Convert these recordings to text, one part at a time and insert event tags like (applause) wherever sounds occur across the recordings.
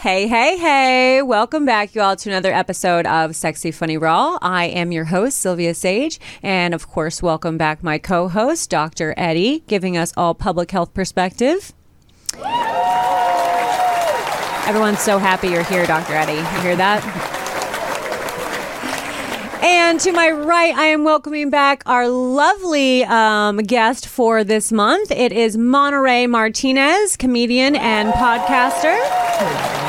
Hey, hey, hey. Welcome back, you all, to another episode of Sexy Funny Raw. I am your host, Sylvia Sage. And of course, welcome back my co host, Dr. Eddie, giving us all public health perspective. Everyone's so happy you're here, Dr. Eddie. You hear that? And to my right, I am welcoming back our lovely um, guest for this month. It is Monterey Martinez, comedian and podcaster.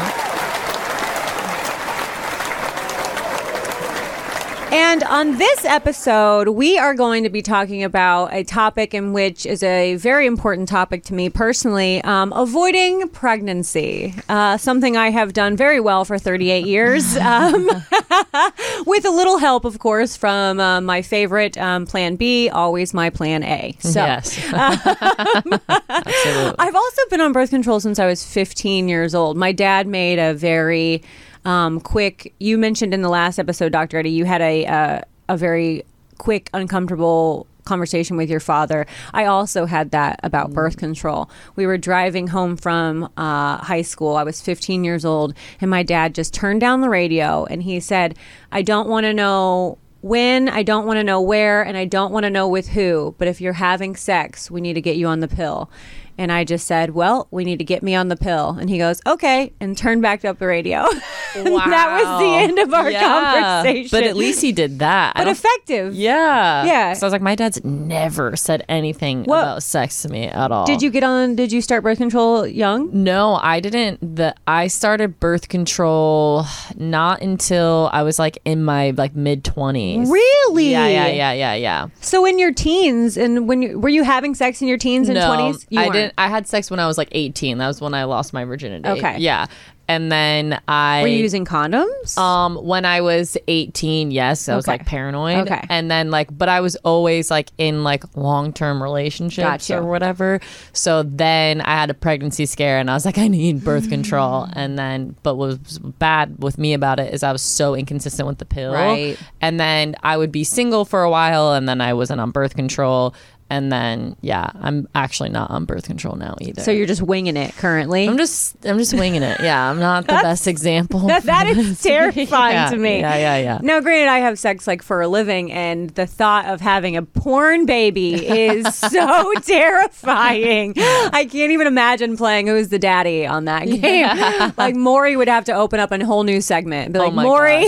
And on this episode, we are going to be talking about a topic in which is a very important topic to me personally um, avoiding pregnancy. Uh, something I have done very well for 38 years, (laughs) um, (laughs) with a little help, of course, from uh, my favorite um, plan B, always my plan A. So, yes. (laughs) Absolutely. I've also been on birth control since I was 15 years old. My dad made a very um, quick. You mentioned in the last episode, Doctor Eddie, you had a uh, a very quick, uncomfortable conversation with your father. I also had that about birth control. We were driving home from uh, high school. I was 15 years old, and my dad just turned down the radio and he said, "I don't want to know." When I don't want to know where and I don't want to know with who, but if you're having sex, we need to get you on the pill. And I just said, Well, we need to get me on the pill. And he goes, Okay, and turned back up the radio. (laughs) And that was the end of our Yeah. conversation. But at least he did that. But effective. yeah. Yeah. So I was like, my dad's never said anything What- about sex to me at all. Did you get on? Did you start birth control young? No, I didn't. The I started birth control not until I was like in my like mid twenties. Really? Yeah, yeah, yeah, yeah, yeah. So in your teens, and when you were you having sex in your teens and no, twenties? I didn't. I had sex when I was like eighteen. That was when I lost my virginity. Okay. Yeah, and then I Were you using condoms? Um, when I was 18, yes, I was Okay. like paranoid. Okay. And then like, but I was always like in like long term relationships Gotcha. or whatever. So then I had a pregnancy scare and I was like, I need birth (laughs) control. And then, but what was bad with me about it is I was so inconsistent with the pill. Right. And then I would be single for a while and then I wasn't on birth control. And then, yeah, I'm actually not on birth control now either. so you're just winging it currently. I'm just, I'm just winging it. Yeah, I'm not the best example. that, that is (laughs) terrifying Yeah, to me. Yeah, yeah, yeah. Now, granted, I have sex like for a living, and the thought of having a porn baby is (laughs) so terrifying. I can't even imagine playing who's the daddy on that game. Like Maury would have to open up a whole new segment be Oh like, my Maury,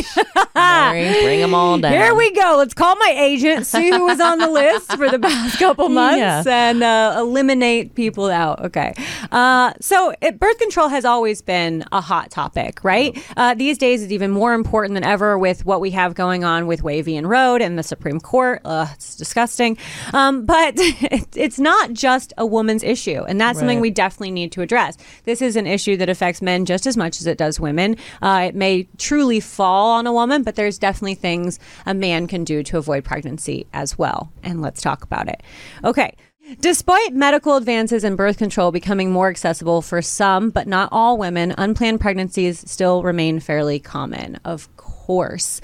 Maury, bring them all (laughs) down. here we go. Let's call my agent, see who was on the list for the past couple months, Yeah. and uh, eliminate people out. Okay. Uh, so, it, birth control has always been a hot topic, right? Uh, these days, it's even more important than ever with what we have going on with Wade v. Roe and the Supreme Court. Ugh, it's disgusting. Um, but (laughs) it's not just a woman's issue, and that's something we definitely need to address. This is an issue that affects men just as much as it does women. Uh, it may truly fall on a woman, but there's definitely things a man can do to avoid pregnancy as well. And let's talk about it. Okay. Despite medical advances in birth control becoming more accessible for some, but not all women, unplanned pregnancies still remain fairly common, of course.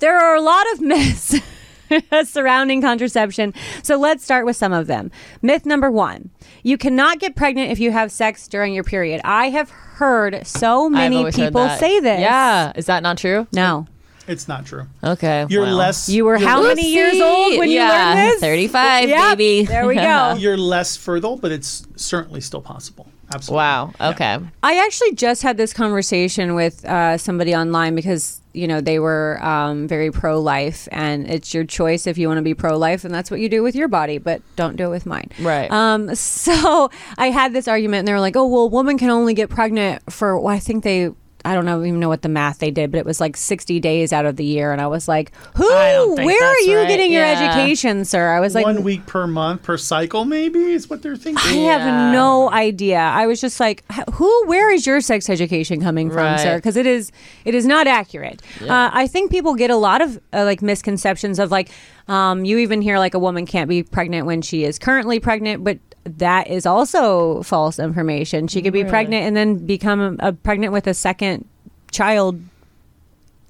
There are a lot of (laughs) myths surrounding contraception, so let's start with some of them. Myth number one you cannot get pregnant if you have sex during your period. I have heard so many people say this. Yeah, is that not true? No. It's not true. Okay, You're well. less. You were how We'll many years old when yeah, you learned this? 35, Yep, baby. There we go. (laughs) You're less fertile, but it's certainly still possible. Absolutely. Wow. Okay. I actually just had this conversation with uh, somebody online because you know they were um, very pro-life, and it's your choice if you want to be pro-life, and that's what you do with your body, but don't do it with mine. Right. Um. (laughs) So I had this argument, and they were like, "Oh, well, a woman can only get pregnant for." Well, I think they. I don't know even know what the math they did, but it was like 60 days out of the year. And I was like, who, I don't think where are you right. getting your education, sir? I was like, One week per month per cycle, maybe is what they're thinking. I thinking. have no idea. I was just like, who? Where is your sex education coming from, Right. sir? Because it is, it is not accurate. Uh, I think people get a lot of uh, like misconceptions of like, um, you even hear like a woman can't be pregnant when she is currently pregnant, but that is also false information. She could be pregnant and then become uh, pregnant with a second child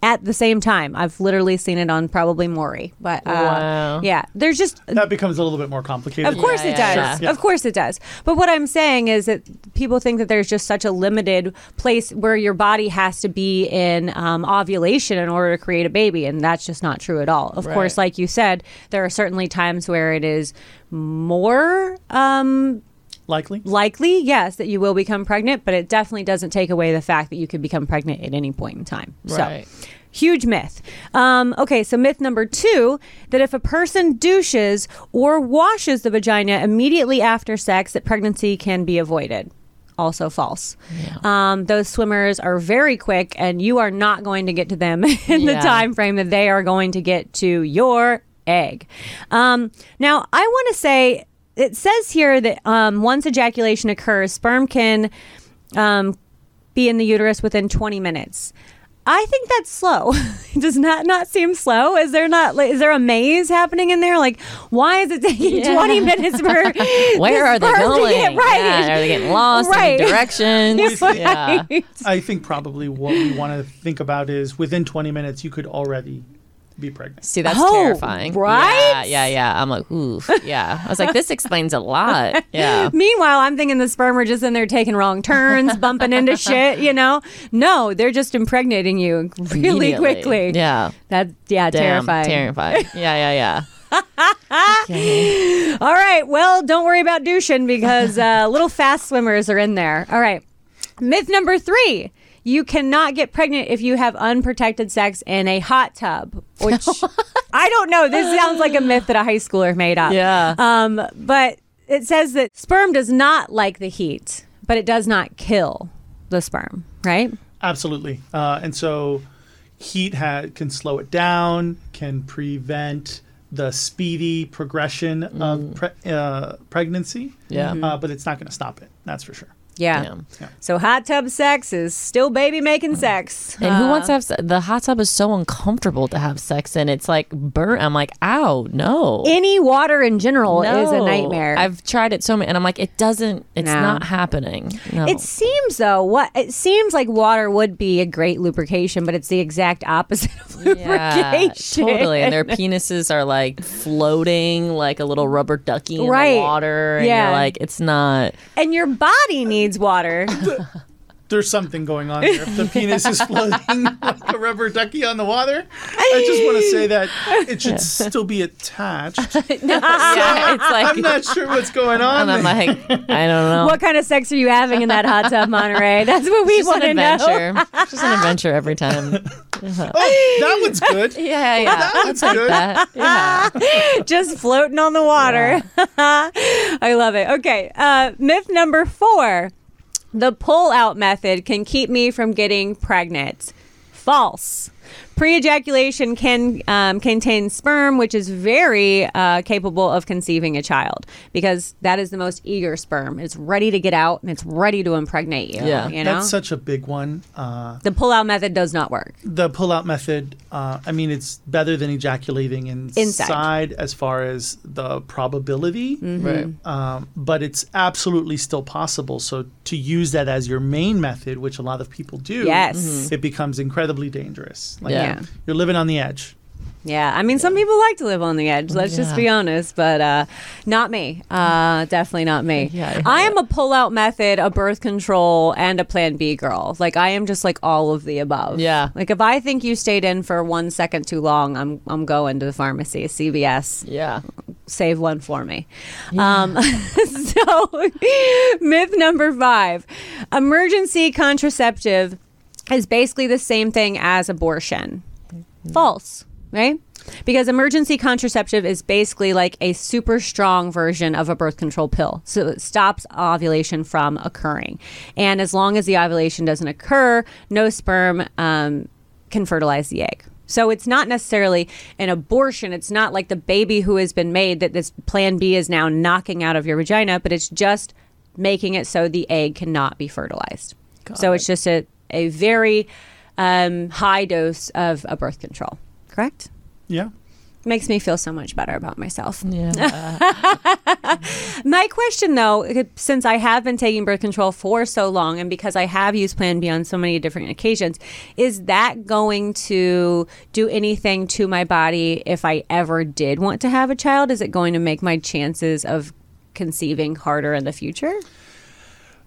at the same time. I've literally seen it on probably Maury, but uh, Wow. yeah, there's just That becomes a little bit more complicated. of course Yeah, it does. yeah, yeah. Of course it does. But what I'm saying is that people think that there's just such a limited place where your body has to be in um, ovulation in order to create a baby, and that's just not true at all. Of course, like you said, there are certainly times where it is more um, Likely. likely, yes, that you will become pregnant, but it definitely doesn't take away the fact that you could become pregnant at any point in time. Right. So, huge myth. Um, okay, so myth number two that if a person douches or washes the vagina immediately after sex, that pregnancy can be avoided. Also false. Um, those swimmers are very quick, and you are not going to get to them (laughs) in the time frame that they are going to get to your egg. Um, now, I want to say it says here that um, once ejaculation occurs, sperm can um, be in the uterus within 20 minutes. I think that's slow. (laughs) Does not not seem slow? Is there not like, is there a maze happening in there? Like why is it taking Yeah. 20 (laughs) minutes for Where are they sperm to going? get right? Yeah, are they getting lost Right. in directions? (laughs) Yeah. I think probably what we want to think about is within 20 minutes, you could already be pregnant. See, that's Oh, terrifying. right? Yeah, yeah, yeah. I'm like, oof. Yeah. I was like, this explains a lot. (laughs) Yeah. Meanwhile, I'm thinking the sperm are just in there taking wrong turns, (laughs) bumping into shit, you know? No, they're just impregnating you really quickly. Yeah. That yeah, Damn, terrifying. Terrifying. (laughs) Yeah, yeah, yeah. Okay. All right. Well, don't worry about douching because uh, little fast swimmers are in there. All right. Myth number three. You cannot get pregnant if you have unprotected sex in a hot tub, which (laughs) I don't know. This sounds like a myth that a high schooler made up. Yeah. Um, but it says that sperm does not like the heat, but it does not kill the sperm, right? Absolutely. Uh, and so heat ha- can slow it down, can prevent the speedy progression of pre- uh, pregnancy. Yeah. Uh, but it's not going to stop it. That's for sure. Yeah. Yeah. So hot tub sex is still baby making sex. And who Uh, wants to have se- the hot tub is so uncomfortable to have sex in. It's like burnt. I'm like, ow, no. any water in general is a nightmare. I've tried it so many, and I'm like, it doesn't. It's No. not happening. No. It seems though what it seems like water would be a great lubrication, but it's the exact opposite of yeah, lubrication. totally. And their (laughs) penises are like floating like a little rubber ducky in Right. the water. And Yeah. you're like, it's not. and your body needs water. (laughs) There's something going on there. If the penis is floating (laughs) like a rubber ducky on the water, I just want to say that it should (laughs) still be attached. yeah, it's like. I'm not sure what's going on. and I'm there. like, I don't know. what kind of sex are you having in that hot tub, Monterey? That's what we Just want an to know. adventure. Just an adventure every time. Oh, that one's (laughs) good. Yeah, yeah. That one's good. that. Yeah. (laughs) Just floating on the water. (laughs) I love it. Okay. Uh, myth number four the pull out method can keep me from getting pregnant. False. Pre ejaculation can um, contain sperm, which is very uh, capable of conceiving a child because that is the most eager sperm. It's ready to get out and it's ready to impregnate you. Yeah. You know? That's such a big one. Uh, the pull out method does not work. the pull-out method. Uh, I mean, it's better than ejaculating inside, Inside. as far as the probability, Right. um, but it's absolutely still possible. So to use that as your main method, which a lot of people do, Yes. it becomes incredibly dangerous. Like Yeah. You're living on the edge. Yeah, I mean, some people like to live on the edge. Let's just be honest, but uh, not me. Uh, definitely not me. Yeah, I yeah. am a pull-out method, a birth control, and a Plan B girl. Like I am just like all of the above. Yeah. Like if I think you stayed in for one second too long, I'm I'm going to the pharmacy, CVS, Yeah. save one for me. Um, (laughs) so, (laughs) myth number five: emergency contraceptive is basically the same thing as abortion. False. right? Because emergency contraceptive is basically like a super strong version of a birth control pill. So it stops ovulation from occurring. And as long as the ovulation doesn't occur, no sperm um, can fertilize the egg. So it's not necessarily an abortion. It's not like the baby who has been made that this plan B is now knocking out of your vagina, but it's just making it so the egg cannot be fertilized. so it's just a, a very um, high dose of a birth control. Correct? Yeah. Makes me feel so much better about myself. Yeah. (laughs) My question, though, since I have been taking birth control for so long and because I have used Plan B on so many different occasions, is that going to do anything to my body if I ever did want to have a child? Is it going to make my chances of conceiving harder in the future?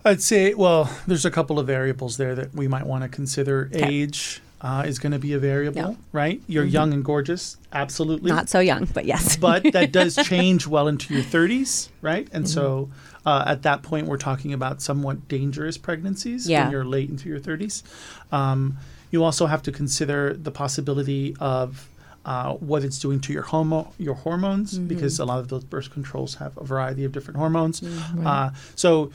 I'd say, well, there's a couple of variables there that we might want to consider. Age uh, is going to be a variable, right? You're young and gorgeous, absolutely. Not so young, but yes. (laughs) but that does (laughs) change well into your 30s, right? And so uh, at that point, we're talking about somewhat dangerous pregnancies Yeah. when you're late into your 30s. Um, you also have to consider the possibility of uh, what it's doing to your homo- your hormones because a lot of those birth controls have a variety of different hormones. Uh, so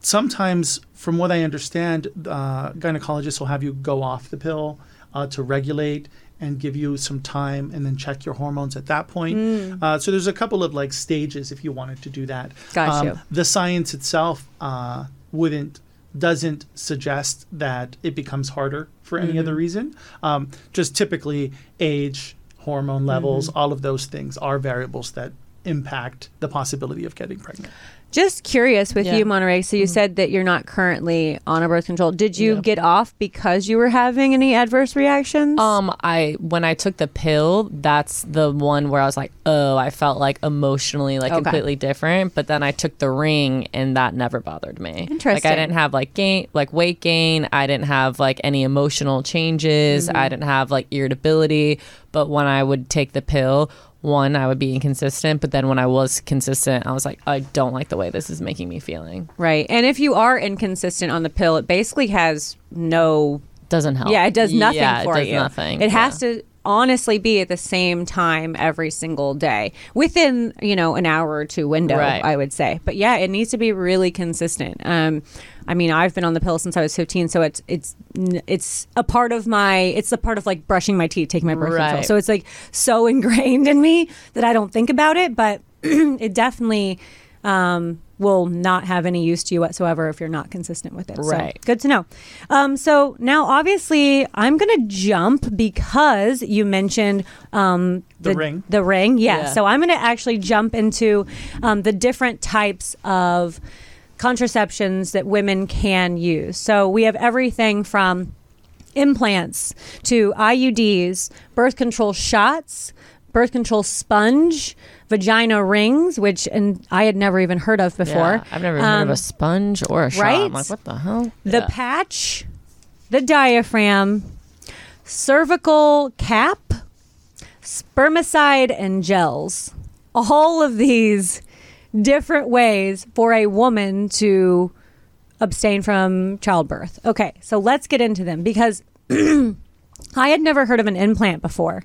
sometimes, from what I understand, uh, gynecologists will have you go off the pill uh, to regulate and give you some time and then check your hormones at that point. Uh, so there's a couple of like stages if you wanted to do that. Got Um, you. The science itself uh, wouldn't doesn't suggest that it becomes harder for any other reason. Um, just typically age, hormone levels, all of those things are variables that impact the possibility of getting pregnant. Just curious with Yeah. you, Monterey. So you said that you're not currently on a birth control. Did you get off because you were having any adverse reactions? Um, I when I took the pill, that's the one where I was like, oh, I felt like emotionally like Okay. completely different. But then I took the ring, and that never bothered me. Interesting. Like I didn't have like gain, like weight gain. I didn't have like any emotional changes. Mm-hmm. I didn't have like irritability. But when I would take the pill. One, I would be inconsistent, but then when I was consistent, I was like, I don't like the way this is making me feeling. right. And if you are inconsistent on the pill, it basically has no. Doesn't help. Yeah, it does nothing Yeah, for it does you. Nothing. It has to honestly be at the same time every single day within you know an hour or two window Right. i would say. But yeah it needs to be really consistent. Um i mean i've been on the pill since i was 15 so it's it's it's a part of my it's a part of like brushing my teeth taking my birth control so it's like so (laughs) ingrained in me that i don't think about it but (clears throat) it definitely um will not have any use to you whatsoever if you're not consistent with it So, Right. good to know. Um, so now, obviously, I'm going to jump because you mentioned um, The ring. The ring, yeah. Yeah. So I'm going to actually jump into um, the different types of contraceptions that women can use. So we have everything from implants to IUDs, birth control shots, birth control sponge, vagina rings, which and I had never even heard of before. Yeah, I've never heard of Um, a sponge or a shot. right? I'm like, what the hell? the Yeah. patch, the diaphragm, cervical cap, spermicide, and gels. All of these different ways for a woman to abstain from childbirth. Okay, so let's get into them because (clears throat) I had never heard of an implant before.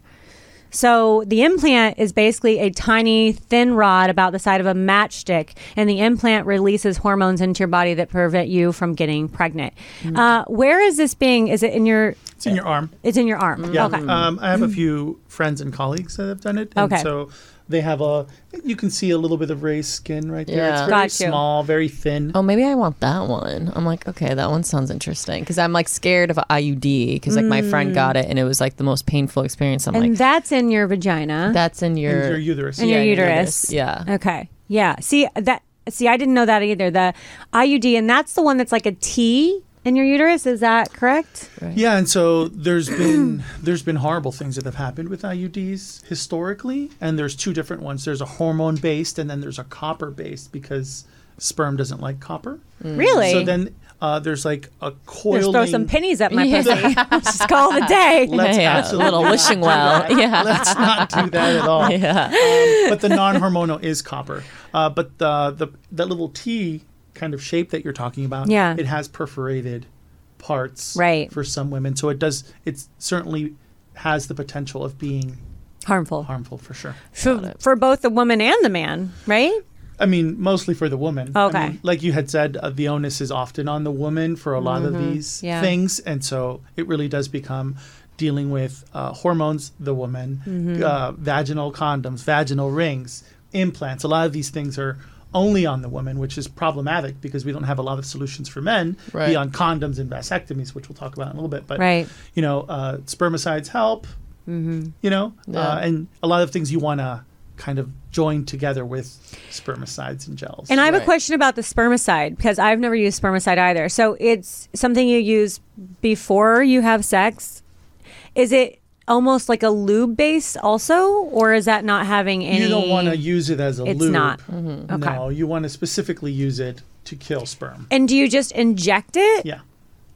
So the implant is basically a tiny, thin rod about the size of a matchstick, and the implant releases hormones into your body that prevent you from getting pregnant. Uh, where is this being? Is it in your? It's in your arm. It's in your arm. Yeah. Okay. Um, I have a few friends and colleagues that have done it. And Okay. So they have a, you can see a little bit of raised skin right there. Yeah. It's very Got you. small, very thin. Oh, maybe I want that one. I'm like, okay, that one sounds interesting because I'm like scared of IUD because like my friend mm. got it and it was like the most painful experience. I'm and like, that's in your vagina. that's in your, in your uterus. In your yeah, uterus. Yeah. Okay. Yeah. See that. See, I didn't know that either. The IUD, and that's the one that's like a T in your uterus. Is that correct? Yeah, and so there's been (clears throat) there's been horrible things that have happened with IUDs historically, and there's two different ones. There's a hormone based, and then there's a copper based because sperm doesn't like copper. Really? So then uh, there's like a Just coiling. throw some pennies up my Yeah. pussy. (laughs) (laughs) Just call it a day. Let's yeah, a little not wishing do well. that. Yeah. Let's not do that at all. (laughs) Yeah. Um, but the non-hormonal is copper. Uh, but the the that little T kind of shape that you're talking about, Yeah. it has perforated parts Right. for some women. So it does. It certainly has the potential of being Harmful. harmful for sure. For, for both the woman and the man, right? I mean, mostly for the woman. I Okay. mean, like you had said, uh, the onus is often on the woman for a lot of these Mm-hmm. Yeah. things, and so it really does become dealing with uh, hormones, the woman, Mm-hmm. uh, vaginal condoms, vaginal rings, implants. A lot of these things are only on the woman, which is problematic because we don't have a lot of solutions for men Right. beyond condoms and vasectomies, which we'll talk about in a little bit. But Right. you know, uh, spermicides help. Mm-hmm. You know, Yeah. uh, and a lot of things you want to kind of join together with spermicides and gels. And I have a question about the spermicide because I've never used spermicide either. So it's something you use before you have sex. Is it almost like a lube base also, or is that not having any? you don't want to use it as a It's lube. not. Mm-hmm. Okay. No, you want to specifically use it to kill sperm. And do you just inject it Yeah.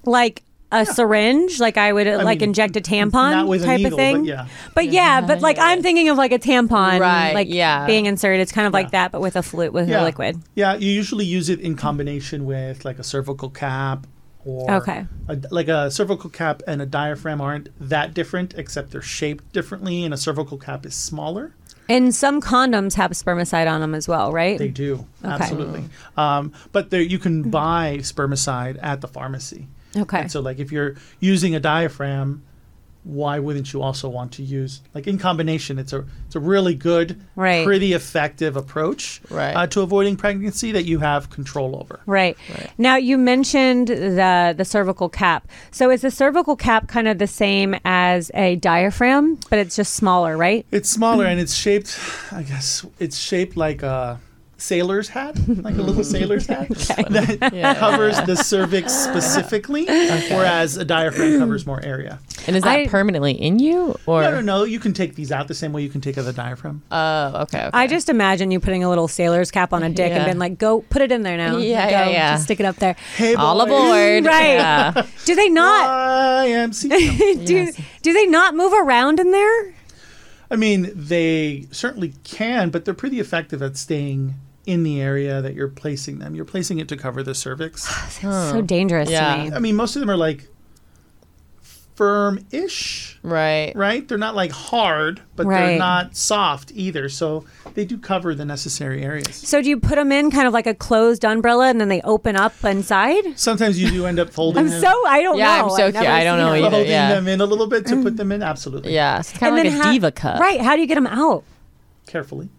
like a syringe, like I would uh, like mean, inject a tampon not with a type needle, of thing? but yeah. But yeah, but like I'm thinking of like a tampon, Right, Like yeah. being inserted. It's kind of like that, but with a fluid, with Yeah. a liquid. Yeah, you usually use it in combination with like a cervical cap or Okay. a, like a cervical cap and a diaphragm aren't that different except they're shaped differently and a cervical cap is smaller. And some condoms have spermicide on them as well, right? They do. Okay. Absolutely. Um, but there you can buy spermicide at the pharmacy. Okay. And so, like, if you're using a diaphragm, why wouldn't you also want to use like in combination? It's a it's a really good, Right. pretty effective approach Right. uh, to avoiding pregnancy that you have control over. Right. Now you mentioned the the cervical cap. So is the cervical cap kind of the same as a diaphragm, but it's just smaller, right? It's smaller (clears throat) and it's shaped. I guess it's shaped like a sailor's hat, like a little (laughs) sailor's hat that (laughs) Yeah. covers the (laughs) cervix specifically, whereas a diaphragm covers more area. And is that I- permanently in you, or No, no, no. You can take these out the same way you can take out the diaphragm. Oh, okay. okay. I just imagine you putting a little sailor's cap on a dick and Yeah. being like, "Go put it in there now." Yeah, Go, yeah, yeah. Just stick it up there. Hey, all aboard. Right. Yeah. Do they not? YMCA. do Yes. do they not move around in there? I mean, they certainly can, but they're pretty effective at staying in the area that you're placing them. You're placing it to cover the cervix. (sighs) So dangerous Yeah. to me. I mean, most of them are like firm-ish, Right. right? They're not like hard, but Right. they're not soft either. So they do cover the necessary areas. So do you put them in kind of like a closed umbrella and then they open up inside? Sometimes you do end up folding I'm them, so I don't Yeah, know. I'm so I've cu- never I don't seen know it. either. folding yeah. them in a little bit to put (clears throat) them in. Absolutely. Yeah. It's kind of like a then how- diva cup. Right. How do you get them out? Carefully.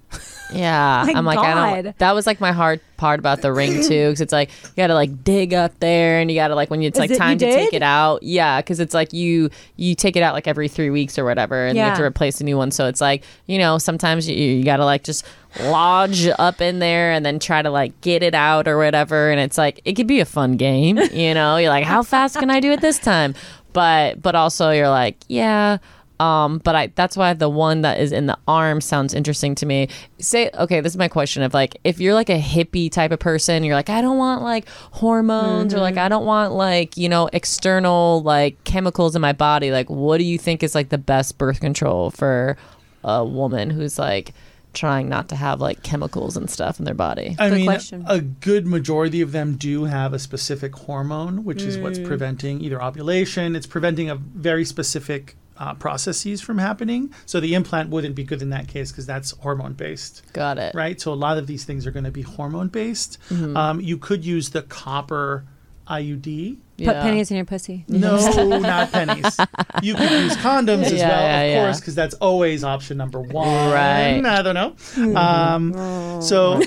Yeah, My I'm like, I God. don't. That was like my hard part about the ring too, because it's like you got to like dig up there, and you got to like when it's like it- you time to take did? it out. Yeah, because it's like you you take it out like every three weeks or whatever, and you have to replace a new one. So it's like you know sometimes you, you got to like just lodge up in there and then try to like get it out or whatever, and it's like it could be a fun game. You know, you're like, how fast can I do it this time? But but also you're like, yeah. Um, but I that's why the one that is in the arm sounds interesting to me. Say okay, this is my question of like if you're like a hippie type of person, you're like, I don't want like hormones or like I don't want like, you know, external like chemicals in my body. Like what do you think is like the best birth control for a woman who's like trying not to have like chemicals and stuff in their body? I Good mean, question. a good majority of them do have a specific hormone, which is what's preventing either ovulation. It's preventing a very specific uh, processes from happening. So the implant wouldn't be good in that case because that's hormone based, Got it. right? So a lot of these things are going to be hormone based. Mm-hmm. Um, you could use the copper IUD. Put pennies in your pussy. No, (laughs) not pennies. You could use condoms as Yeah, well, yeah, of yeah. course, because that's always option number one. Right. I don't know. Um, so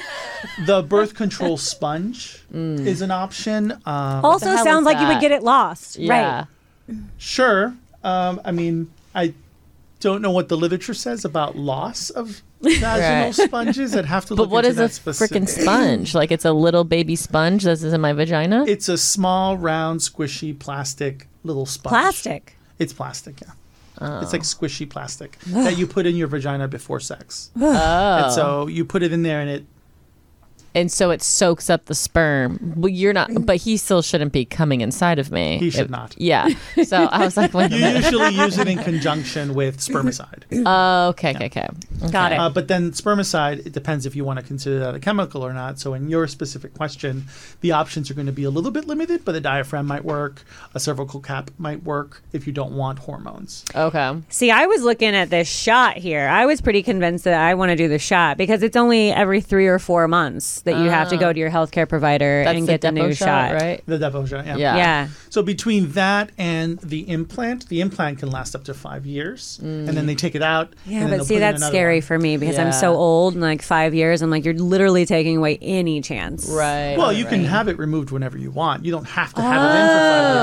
the birth control sponge is an option. Um, Also sounds is like you would get it lost. Yeah. Right. sure. Um, I mean, I don't know what the literature says about loss of (laughs) vaginal Right. sponges. I'd have to But look what into is a freaking sponge? Like it's a little baby sponge that's in my vagina? It's a small, round, squishy plastic little sponge. Plastic. It's plastic, yeah. Oh. It's like squishy plastic that you put in your vagina before sex. oh. And so you put it in there and it and so it soaks up the sperm. Well, you're not, but he still shouldn't be coming inside of me. He should If- not. Yeah. So I was like, wait a you minute. usually use it in conjunction with spermicide. (laughs) Oh, okay, okay, okay. Got it. Uh, but then spermicide, it depends if you want to consider that a chemical or not. So in your specific question, the options are going to be a little bit limited, but the diaphragm might work, a cervical cap might work if you don't want hormones. Okay. See, I was looking at this shot here. I was pretty convinced that I want to do the shot because it's only every three or four months that you have to go to your healthcare provider That's and get the, Depo new shot. right? The Depo shot, yeah. Yeah. Yeah. So between that and the implant, the implant can last up to five years, and then they take it out. Yeah, and then but they'll see, put in that's another scary one. for me because I'm so Yeah. old and like five years. I'm like, you're literally taking away any chance. Right. Well, you can have it removed whenever you want. You don't have to have it in for five ah. years.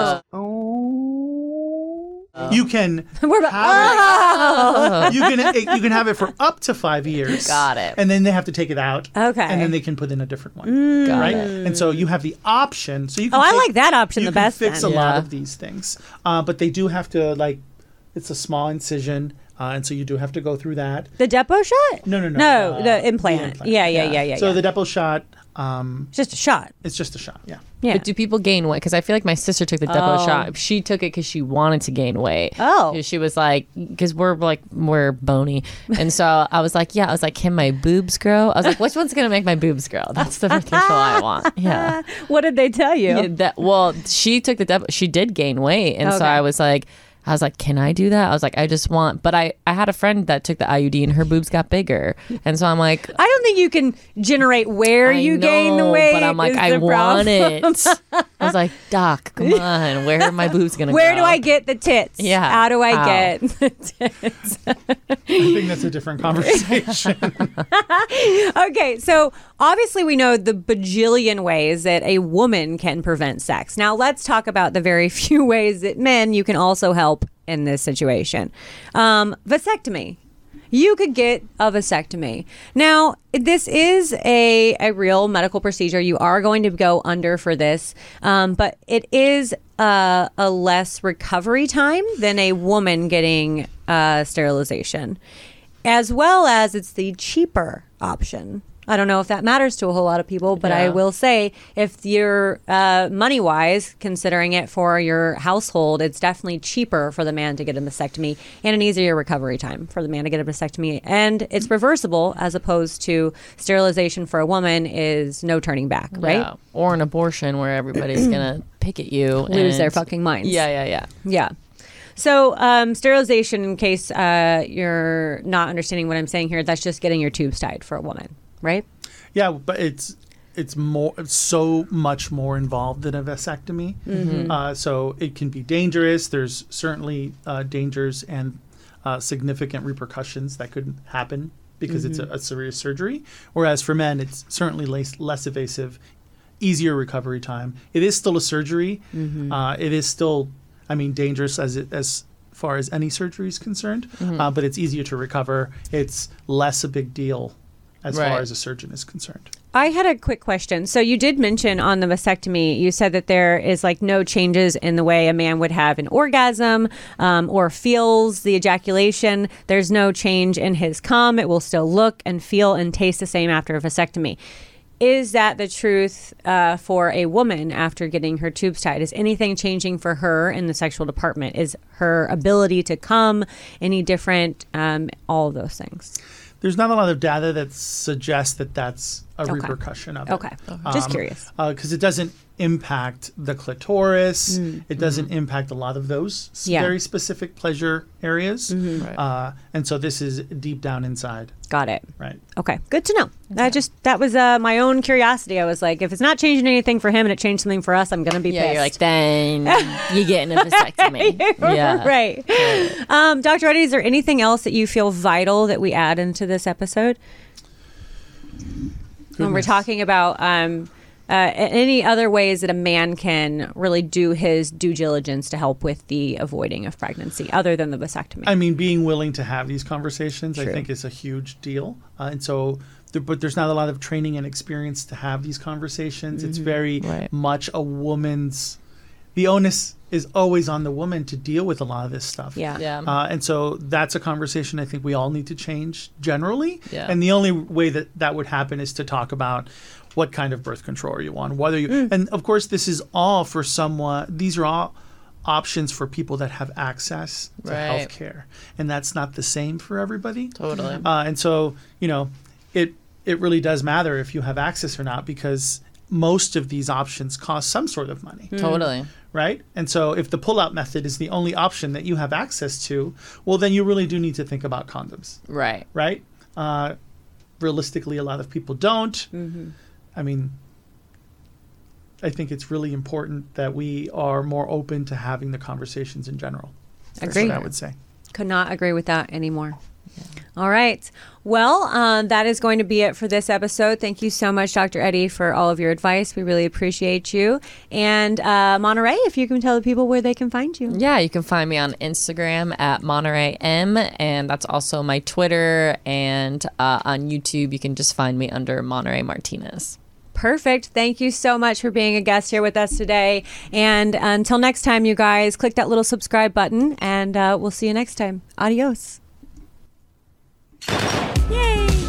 You can (laughs) We're about, have it. You can you can have it for up to five (laughs) years. Got it. And then they have to take it out. Okay. And then they can put in a different one. Got right. it. And so you have the option. So you can Oh, I take- like that option you the can best Fix then. a lot Yeah. of these things, uh, but they do have to like. It's a small incision, uh, and so you do have to go through that. the Depo shot? No, no, no. No, uh, the implant. Yeah, yeah, yeah, yeah. So yeah. the Depo shot, um, It's just a shot. it's just a shot. Yeah. Yeah. But do people gain weight? Because I feel like my sister took the Depo Oh. shot. She took it because she wanted to gain weight. Oh. She was like, because we're like, we're bony. And so (laughs) I was like, yeah, I was like, can my boobs grow? I was like, which one's going to make my boobs grow? (laughs) That's the birth control I want. Yeah. (laughs) what did they tell you? Yeah, that, well, she took the Depo. she did gain weight. And so I was like, I was like, can I do that? I was like, I just want, but I, I had a friend that took the IUD and her boobs got bigger. And so I'm like, I don't think you can generate where I you gain the weight. But I'm like, I want problem. it. (laughs) I was like, Doc, come (laughs) on. Where are my boobs going to go? Where do I get the tits? Yeah. How do I How? get the (laughs) tits? I think that's a different conversation. okay, so obviously we know the bajillion ways that a woman can prevent sex. Now let's talk about the very few ways that men you can also help in this situation. Um, vasectomy. You could get a vasectomy. Now, this is a, a real medical procedure. You are going to go under for this, um, but it is uh, a less recovery time than a woman getting uh, sterilization as well as it's the cheaper option. I don't know if that matters to a whole lot of people, but I will say if you're uh, money wise, considering it for your household, it's definitely cheaper for the man to get a mastectomy and an easier recovery time for the man to get a mastectomy. And it's reversible as opposed to sterilization for a woman is no turning back, right? Yeah. Or an abortion where everybody's (clears throat) going to pick at you. Lose their fucking minds. Yeah, yeah, yeah. Yeah. So, um, sterilization, in case uh, you're not understanding what I'm saying here, that's just getting your tubes tied for a woman, right? yeah, but it's it's more it's so much more involved than a vasectomy. Mm-hmm. Uh, so it can be dangerous. There's certainly uh, dangers and uh, significant repercussions that could happen because it's Mm-hmm. a, a serious surgery. Whereas for men, it's certainly less, less evasive, easier recovery time. It is still a surgery. Mm-hmm. Uh, it is still, I mean, dangerous as it as far as any surgery is concerned. Mm-hmm. Uh, but it's easier to recover. It's less a big deal as Right. far as a surgeon is concerned. I had a quick question. So, you did mention on the vasectomy, you said that there is like no changes in the way a man would have an orgasm um, or feels the ejaculation. There's no change in his cum. It will still look and feel and taste the same after a vasectomy. Is that the truth uh, for a woman after getting her tubes tied? Is anything changing for her in the sexual department? Is her ability to come any different? Um, all of those things. There's not a lot of data that suggests that that's a Okay. repercussion of it. Okay. Just Um, curious. Because it doesn't impact the clitoris. It doesn't impact a lot of those Mm, Yeah. Mm-hmm. very specific pleasure areas. Right. Uh, and so this is deep down inside, Got it. right? Okay, good to know. I just that was uh, my own curiosity. I was like, if it's not changing anything for him and it changed something for us, I'm gonna be Yeah, pissed. you're like, then (laughs) you get a vasectomy. (laughs) yeah. right. Um, Dr. Eddie, is there anything else that you feel vital that we add into this episode when we're talking about um, uh, any other ways that a man can really do his due diligence to help with the avoiding of pregnancy, other than the vasectomy? I mean, being willing to have these conversations, I think, is a huge deal. Uh, and so, th- but there's not a lot of training and experience to have these conversations. Mm-hmm. It's very Right. much a woman's. The onus is always on the woman to deal with a lot of this stuff. yeah. Yeah. Uh, and so that's a conversation I think we all need to change generally. Yeah. And the only way that that would happen is to talk about what kind of birth control are you on, whether you, Mm. and of course, this is all for someone, these are all options for people that have access to Right. healthcare, and that's not the same for everybody. Totally. Uh, and so, you know, it it really does matter if you have access or not because most of these options cost some sort of money, Totally. Right? And so, if the pull-out method is the only option that you have access to, well, then you really do need to think about condoms, Right. right? Uh, realistically, a lot of people don't. I mean, I think it's really important that we are more open to having the conversations in general. That's Agree. what I would say. Could not agree with that anymore. All right. Well, uh, that is going to be it for this episode. Thank you so much, Dr. Eddie, for all of your advice. We really appreciate you. And uh, Monterey, if you can tell the people where they can find you. Yeah, you can find me on Instagram at Monterey M, and that's also my Twitter. And uh, on YouTube, you can just find me under Monterey Martinez. Perfect. Thank you so much for being a guest here with us today. And until next time, you guys, click that little subscribe button, and uh, we'll see you next time. Adios. Yay!